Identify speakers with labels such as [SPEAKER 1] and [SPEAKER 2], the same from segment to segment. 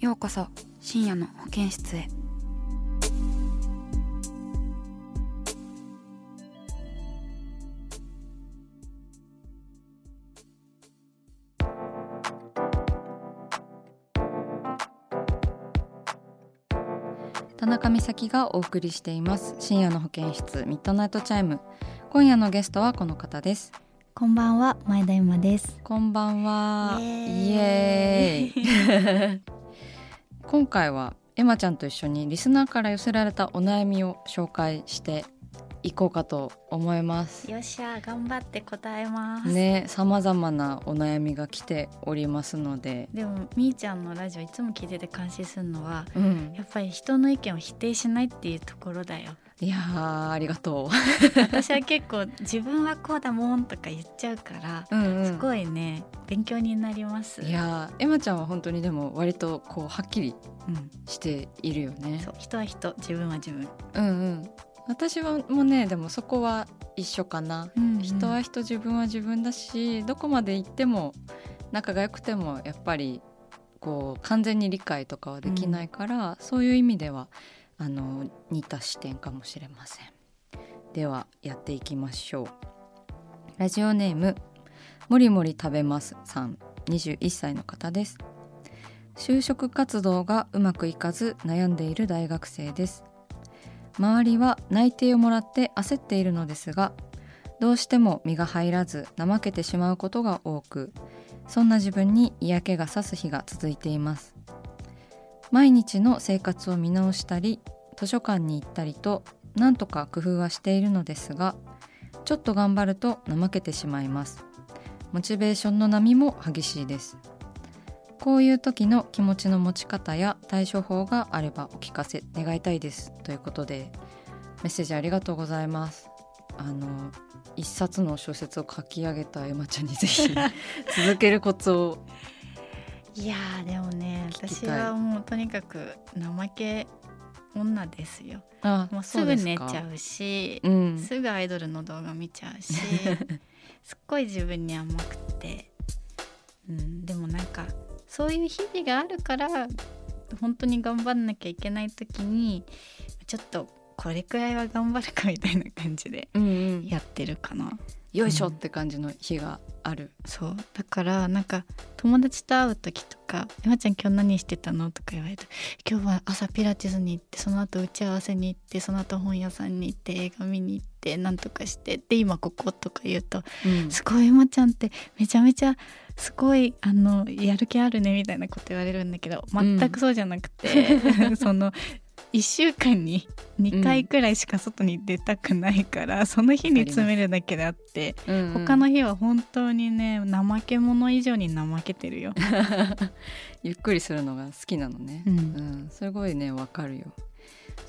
[SPEAKER 1] ようこそ深夜の保健室へ。
[SPEAKER 2] 田中美咲がお送りしています。深夜の保健室ミッドナイトチャイム。今夜のゲストはこの方です。
[SPEAKER 3] こんばんは前田由真です。
[SPEAKER 2] こんばんは。
[SPEAKER 3] イエ
[SPEAKER 2] ーイ今回はエマちゃんと一緒にリスナーから寄せられたお悩みを紹介していこうかと思います。
[SPEAKER 3] よっしゃ頑張って答えます、
[SPEAKER 2] ね、さまざまなお悩みが来ておりますので、
[SPEAKER 3] でもみーちゃんのラジオいつも聞いてて感心するのは
[SPEAKER 2] うん、
[SPEAKER 3] やっぱり人の意見を否定しないっていうところだよ
[SPEAKER 2] いやーありがと
[SPEAKER 3] 私は結構自分はこうだもんとか言っちゃうから、
[SPEAKER 2] う。うんうん、
[SPEAKER 3] すごいね勉強になります。
[SPEAKER 2] いやーエマちゃんは本当にでも割とこうはっきり
[SPEAKER 3] うん、
[SPEAKER 2] しているよね。
[SPEAKER 3] そう人は人自分は自分、
[SPEAKER 2] うんうん。私はもうねでもそこは一緒かな、人は人自分は自分だしどこまで行っても仲が良くてもやっぱりこう完全に理解とかはできないから、そういう意味ではあの似た視点かもしれません。ではやっていきましょう。ラジオネームもりもり食べますさん。21歳の方です。就職活動がうまくいかず悩んでいる大学生です。周りは内定をもらって焦っているのですがどうしても身が入らず怠けてしまうことが多くそんな自分に嫌気がさす日が続いています。毎日の生活を見直したり図書館に行ったりとなんとか工夫はしているのですがちょっと頑張ると怠けてしまいます。モチベーションの波も激しいです。こういう時の気持ちの持ち方や対処法があればお聞かせ願いたいです。ということでメッセージありがとうございます。あの一冊の小説を書き上げたエマちゃんにぜひ 続けるコツを
[SPEAKER 3] いやーでもね私はもうとにかく怠け女ですよ。
[SPEAKER 2] あ
[SPEAKER 3] もうすぐ寝ちゃうし
[SPEAKER 2] うん。
[SPEAKER 3] すぐアイドルの動画見ちゃうし すっごい自分に甘くて、うん、でもなんかそういう日々があるから本当に頑張んなきゃいけない時にちょっとこれくらいは頑張るかみたいな感じで
[SPEAKER 2] うんうん。
[SPEAKER 3] やってるかな。
[SPEAKER 2] よいしょって感じの日がある、
[SPEAKER 3] そうだからなんか友達と会う時とか「山ちゃん今日何してたの?」とか言われて「今日は朝ピラティスに行ってその後打ち合わせに行ってその後本屋さんに行って映画見に行ってなんとかしてで今ここ」とか言うと
[SPEAKER 2] うん
[SPEAKER 3] すごい山ちゃんってめちゃめちゃすごいあのやる気あるねみたいなこと言われるんだけど全くそうじゃなくて、その1週間に2回くらいしか外に出たくないから、その日に詰めるだけであって、
[SPEAKER 2] うんうん。
[SPEAKER 3] 他の日は本当にね怠け者以上に怠けてるよ。
[SPEAKER 2] ゆっくりするのが好きなのね、
[SPEAKER 3] うん。
[SPEAKER 2] うん、すごいねわかるよ。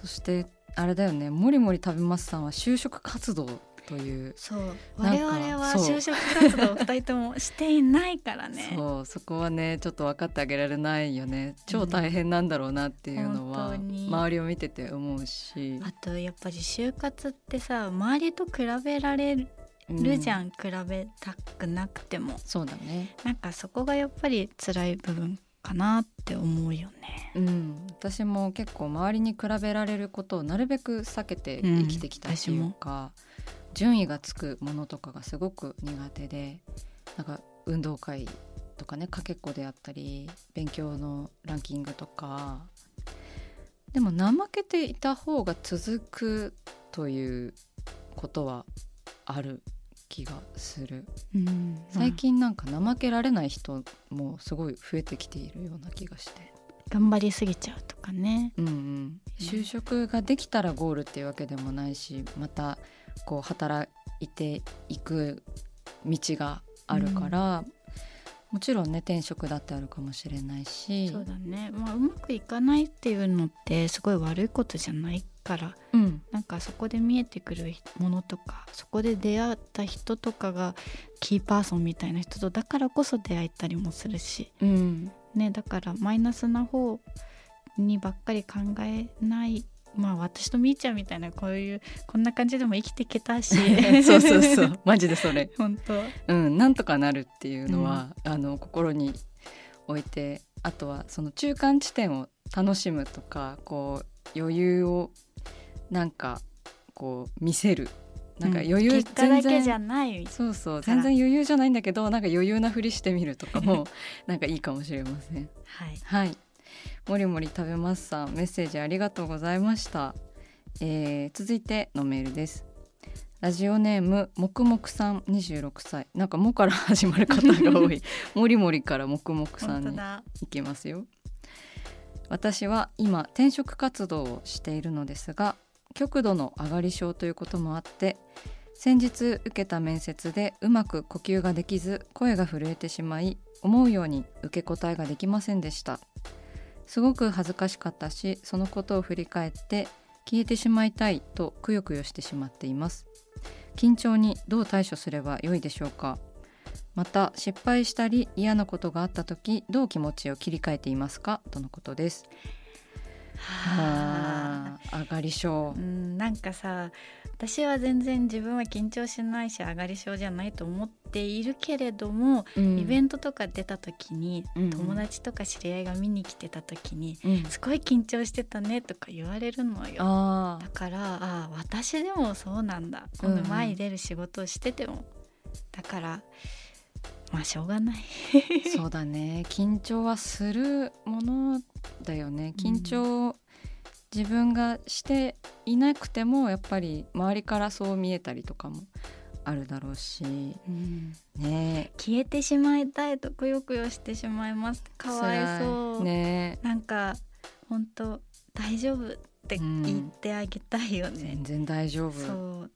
[SPEAKER 2] そしてあれだよね。もりもり食べますさんは就職活動という
[SPEAKER 3] そう。我々は就職活動2人ともしていないからね。
[SPEAKER 2] そうそこはねちょっと分かってあげられないよね。超大変なんだろうなっていうのは、
[SPEAKER 3] 本当に。
[SPEAKER 2] 周りを見てて思うし。
[SPEAKER 3] あとやっぱり就活ってさ周りと比べられるじゃ
[SPEAKER 2] ん、
[SPEAKER 3] ん、比べたくなくても。
[SPEAKER 2] そうだね。
[SPEAKER 3] なんかそこがやっぱり辛い部分かなって思うよね。
[SPEAKER 2] うん。私も結構周りに比べられることをなるべく避けて生きてきたっていうか、順位がつくものとかがすごく苦手でなんか運動会とかねかけっこであったり勉強のランキングとか。でも怠けていた方が続くということはある気がする、うん、最近なんか怠けられない人もすごい増えてきているような気がして。
[SPEAKER 3] 頑張りすぎちゃうとかね、
[SPEAKER 2] うんうん、就職ができたらゴールっていうわけでもないしまたこう働いていく道があるから、うん。もちろんね転職だってあるかもしれないし。
[SPEAKER 3] そうだね、まあ、うまくいかないっていうのってすごい悪いことじゃないから、
[SPEAKER 2] うん、
[SPEAKER 3] なんかそこで見えてくるものとかそこで出会った人とかがキーパーソンみたいな人とだからこそ出会えたりもするし、
[SPEAKER 2] うん。
[SPEAKER 3] ね、だからマイナスな方にばっかり考えないまあ私とみーちゃんみたいなこういうこんな感じでも生きていけたし。
[SPEAKER 2] そうそうそう。マジでそれ。
[SPEAKER 3] 本当。
[SPEAKER 2] うんなんとかなるっていうのは、うん、あの心に置いてあとはその中間地点を楽しむとかこう余裕をなんかこう見せる。なんか余裕、
[SPEAKER 3] 結果だけじゃない。
[SPEAKER 2] そうそう。全然余裕じゃないんだけどなんか余裕なふりしてみるとかもなんかいいかもしれません。
[SPEAKER 3] はい、
[SPEAKER 2] はいもりもり食べますさんメッセージありがとうございました、えー、続いてのメールです。ラジオネームもくもくさん26歳なんか「も」から始まる方が多い。もりもりからもくもくさんに行きますよ。私は今転職活動をしているのですが極度の上がり症ということもあって先日受けた面接でうまく呼吸ができず声が震えてしまい思うように受け答えができませんでしたすごく恥ずかしかったしそのことを振り返って消えてしまいたいとくよくよしてしまっています。緊張にどう対処すればよいでしょうか。また失敗したり嫌なことがあった時どう気持ちを切り替えていますか？とのことです。はあ。上がり症。
[SPEAKER 3] うんなんかさ私は全然自分は緊張しないし上がり症じゃないと思っているけれども、うん、イベントとか出た時に、うん、友達とか知り合いが見に来てた時に、うん、すごい緊張してたねとか言われるのよ。だからあ私でもそうなんだ。この前に出る仕事をしてても、だからまあしょうがない。
[SPEAKER 2] そうだね。緊張はするものだよね。緊張、自分がしていなくてもやっぱり周りからそう見えたりとかもあるだろうし、うん、ね。
[SPEAKER 3] 消えてしまいたいとくよくよしてしまいます。かわいそう。
[SPEAKER 2] ね。
[SPEAKER 3] なんか本当大丈夫って言ってあげたいよね、
[SPEAKER 2] うん、全然大丈夫。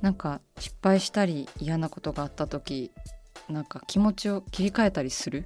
[SPEAKER 2] なんか失敗したり嫌なことがあった時なんか気持ちを切り替えたりする？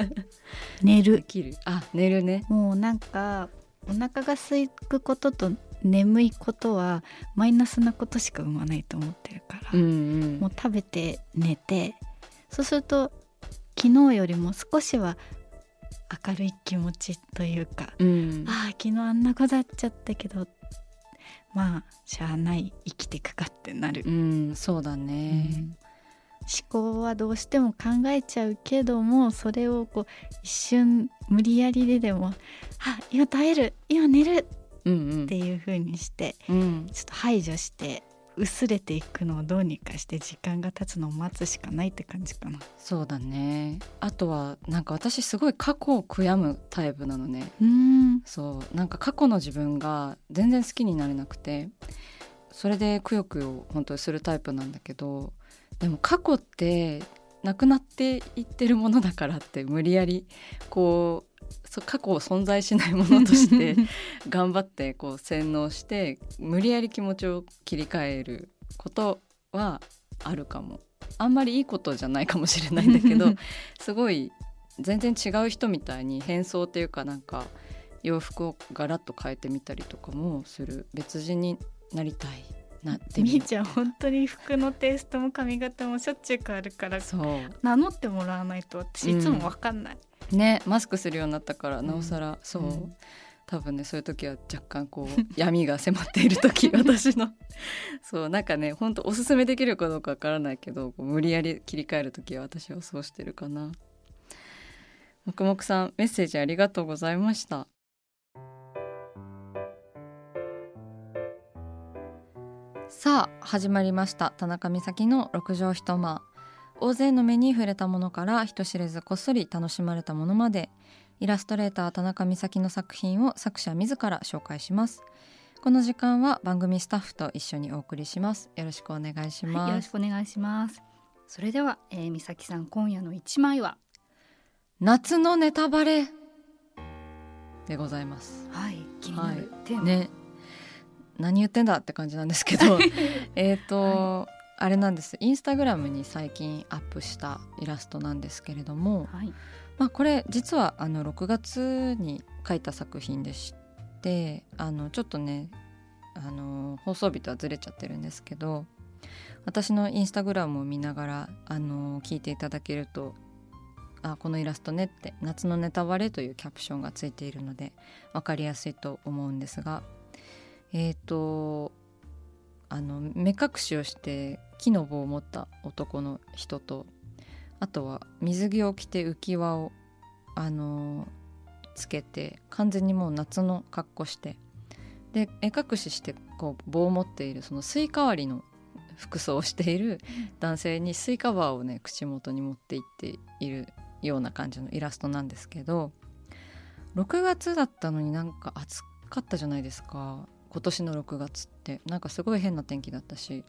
[SPEAKER 3] 寝る？
[SPEAKER 2] あ寝るね。
[SPEAKER 3] もうなんかお腹が空くことと眠いことはマイナスなことしか生まないと思ってるから、
[SPEAKER 2] うんうん、
[SPEAKER 3] もう食べて寝てそうすると昨日よりも少しは明るい気持ちというか、
[SPEAKER 2] うん、
[SPEAKER 3] ああ昨日あんなことあっちゃったけどまあしゃあない生きていくかってなる、
[SPEAKER 2] うん、そうだね、うん
[SPEAKER 3] 思考はどうしても考えちゃうけどもそれをこう一瞬無理やりででも「あ今耐える今寝る」っていう風にして、
[SPEAKER 2] うん、
[SPEAKER 3] ちょっと排除して薄れていくのをどうにかして時間が経つのを待つしかないって感じかな。
[SPEAKER 2] そうだね。あとはなんか私すごい過去を悔やむタイプなのね。
[SPEAKER 3] うん。
[SPEAKER 2] そう。なんか過去の自分が全然好きになれなくてそれでくよくよ本当にするタイプなんだけどでも過去ってなくなっていってるものだからって無理やりこう過去を存在しないものとして 頑張ってこう洗脳して無理やり気持ちを切り替えることはあるかも。あんまりいいことじゃないかもしれないんだけど すごい全然違う人みたいに変装っていうかなんか洋服をガラッと変えてみたりとかもする。別人になりたいなって。
[SPEAKER 3] みーちゃん本当に服のテイストも髪型もしょっちゅう変わるから
[SPEAKER 2] そう。
[SPEAKER 3] 名乗ってもらわないと私いつも分かんない、
[SPEAKER 2] うん、ねマスクするようになったからなおさら、うん、そう、うん、多分ねそういう時は若干こう 闇が迫っている時 私の。そうなんかね本当おすすめできるかどうかわからないけど無理やり切り替える時は私はそうしてるかな。もくもくさんメッセージありがとうございました。さあ始まりました。田中美咲の六畳一間。大勢の目に触れたものから人知れずこっそり楽しまれたものまでイラストレーター田中美咲の作品を作者自ら紹介します。この時間は番組スタッフと一緒にお送りします。よろしくお願いします、
[SPEAKER 4] はい、よろしくお願いします。それでは、えー、美咲さん今夜の一枚は？
[SPEAKER 2] 夏のネタバレでございます。
[SPEAKER 4] はい気になるテーマ、
[SPEAKER 2] はい、ね何言ってんだって感じなんですけど。えっと、はい。あれなんです。インスタグラムに最近アップしたイラストなんですけれども、はい、まあ、これ実はあの6月に描いた作品でしてあのちょっとねあの放送日とはずれちゃってるんですけど私のインスタグラムを見ながらあの聞いていただけるとあこのイラストねって「夏のネタバレ」というキャプションがついているので分かりやすいと思うんですがえっ、ー、とあの目隠しをして木の棒を持った男の人とあとは水着を着て浮き輪をあのつけて完全にもう夏の格好してで目隠ししてこう棒を持っているそのスイカ割りの服装をしている男性にスイカバーをね口元に持っていっているような感じのイラストなんですけど6月だったのになんか暑かったじゃないですか今年の6月ってなんかすごい変な天気だったし。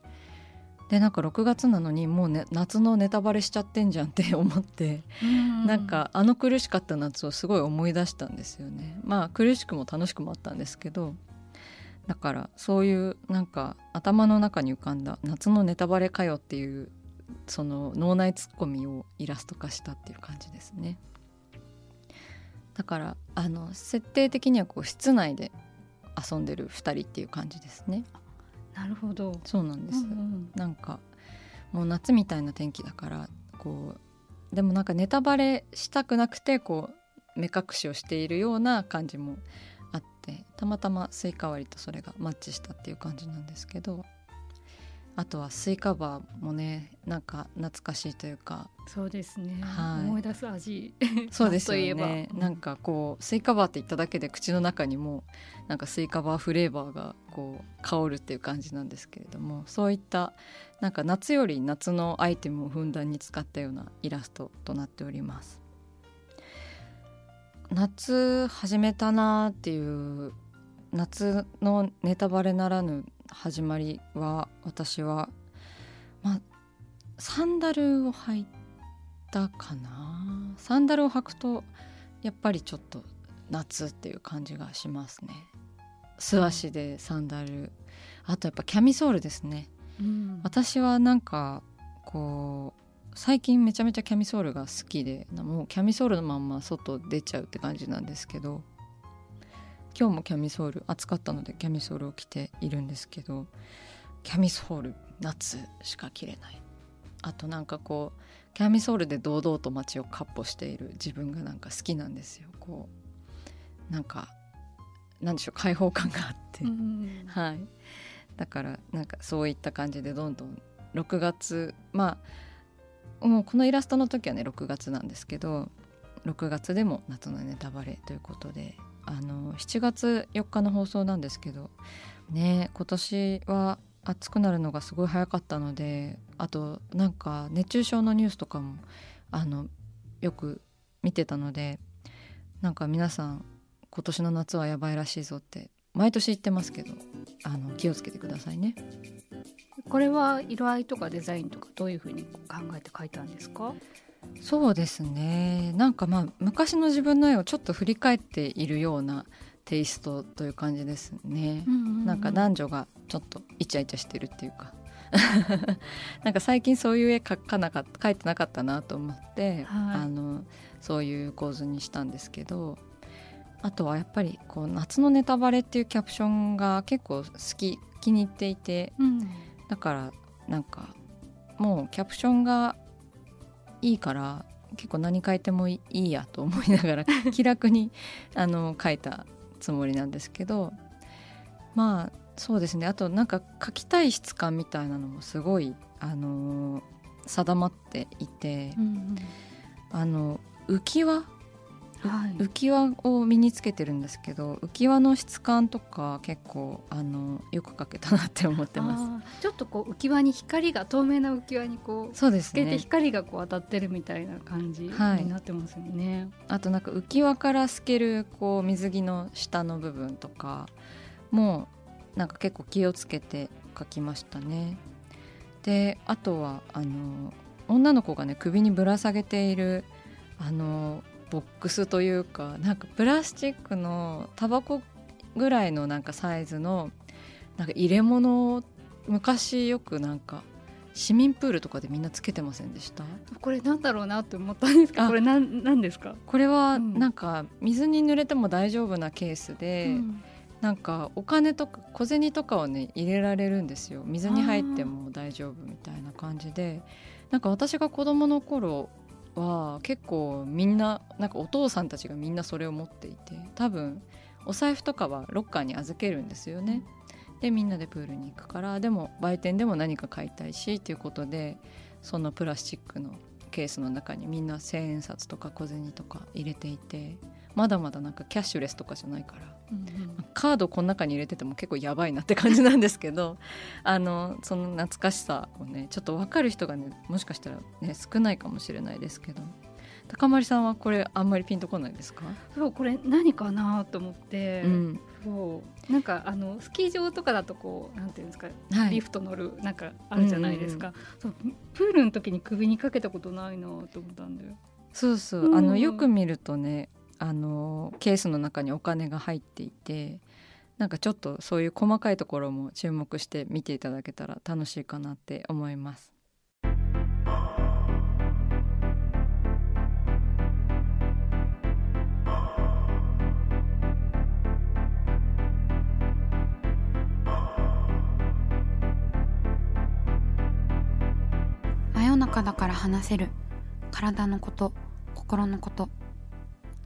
[SPEAKER 2] でなんか6月なのにもう、ね、夏のネタバレしちゃってんじゃんって 思って。ん。なんかあの苦しかった夏をすごい思い出したんですよね。まあ苦しくも楽しくもあったんですけど。だからそういうなんか頭の中に浮かんだ夏のネタバレかよっていうその脳内ツッコミをイラスト化したっていう感じですね。だからあの設定的にはこう室内で遊んでる2人っていう感じですね。
[SPEAKER 4] なるほど。
[SPEAKER 2] そうなんです、うんうん、なんかもう夏みたいな天気だからこうでもなんかネタバレしたくなくてこう目隠しをしているような感じもあってたまたまスイカ割りとそれがマッチしたっていう感じなんですけどあとはスイカバーもねなんか懐かしいというか。
[SPEAKER 4] そうですね、はい、思い出す味。
[SPEAKER 2] そうですよね、なんかこうスイカバーって言っただけで口の中にもなんかスイカバーフレーバーがこう香るっていう感じなんですけれどもそういったなんか夏より夏のアイテムをふんだんに使ったようなイラストとなっております。夏始めたなっていう夏のネタバレならぬ始まりは私はまあサンダルを履いたかな。サンダルを履くとやっぱりちょっと夏っていう感じがしますね。素足でサンダル。あとやっぱキャミソールですね、うん、私はなんかこう最近めちゃめちゃキャミソールが好きでもうキャミソールのまんま外出ちゃうって感じなんですけど今日もキャミソール暑かったのでキャミソールを着ているんですけどキャミソール夏しか着れない。あとなんかこうキャミソールで堂々と街をかっ歩している自分がなんか好きなんですよ。こうなんかなんでしょう開放感があって、はい。だからなんかそういった感じでどんどん6月まあもうこのイラストの時はね6月なんですけど6月でも夏のネタバレということであの7月4日の放送なんですけどね今年は暑くなるのがすごい早かったのであとなんか熱中症のニュースとかもあのよく見てたのでなんか皆さん今年の夏はやばいらしいぞって毎年言ってますけどあの気をつけてくださいね。
[SPEAKER 4] これは色合いとかデザインとかどういうふうに考えて描いたんですか？
[SPEAKER 2] そうですね。なんかまあ昔の自分の絵をちょっと振り返っているようなテイストという感じですね、うんうんうん、なんか男女がちょっとイチャイチャしてるっていうか。なんか最近そういう絵描かなか描いてなかったなと思って、はい、あのそういう構図にしたんですけどあとはやっぱりこう夏のネタバレっていうキャプションが結構好き気に入っていて、うん、だからなんかもうキャプションがいいから結構何書いてもいいやと思いながら 気楽にあの書いたつもりなんですけどまあそうですね。あとなんか書きたい質感みたいなのもすごいあの定まっていて、うんうん、あの浮き輪
[SPEAKER 4] はい、
[SPEAKER 2] 浮き輪を身につけてるんですけど浮き輪の質感とか結構あのよく描けたなって思ってます。
[SPEAKER 4] ちょっとこう浮き輪に光が透明な浮き輪にこう
[SPEAKER 2] そうです、
[SPEAKER 4] ね、つけて光がこう当たってるみたいな感じになってますよね、はい、
[SPEAKER 2] あとなんか浮き輪から透けるこう水着の下の部分とかもなんか結構気をつけて描きましたね。であとはあの女の子がね首にぶら下げているあのボックスというかなんかプラスチックのタバコぐらいのなんかサイズのなんか入れ物昔よくなんか市民プールとかでみんなつけてませんでした？
[SPEAKER 4] これなんだろうなって思ったんですけどこれなんなんですか？
[SPEAKER 2] これはなんか水に濡れても大丈夫なケースで、うん、なんかお金とか小銭とかをね入れられるんですよ。水に入っても大丈夫みたいな感じで。なんか私が子供の頃は結構みんななんかお父さんたちがみんなそれを持っていて多分お財布とかはロッカーに預けるんですよね。でみんなでプールに行くからでも売店でも何か買いたいしということでそのプラスチックのケースの中にみんな千円札とか小銭とか入れていてまだまだなんかキャッシュレスとかじゃないから、うんうん、カードこの中に入れてても結構やばいなって感じなんですけど あのその懐かしさをねちょっと分かる人がねもしかしたらね少ないかもしれないですけど高まりさんはこれあんまりピンとこないですか？
[SPEAKER 4] そうこれ何かなと思って、うん、そうなんかあのスキー場とかだとこうなんていうんですか、はい、リフト乗るなんかあるじゃないですか、うんうん、そうプールの時に首にかけたことないなと思ったんだよ
[SPEAKER 2] そうそう、うん、あのよく見るとねあのケースの中にお金が入っていてなんかちょっとそういう細かいところも注目して見ていただけたら楽しいかなって思います。
[SPEAKER 1] 真夜中だから話せる体のこと心のこと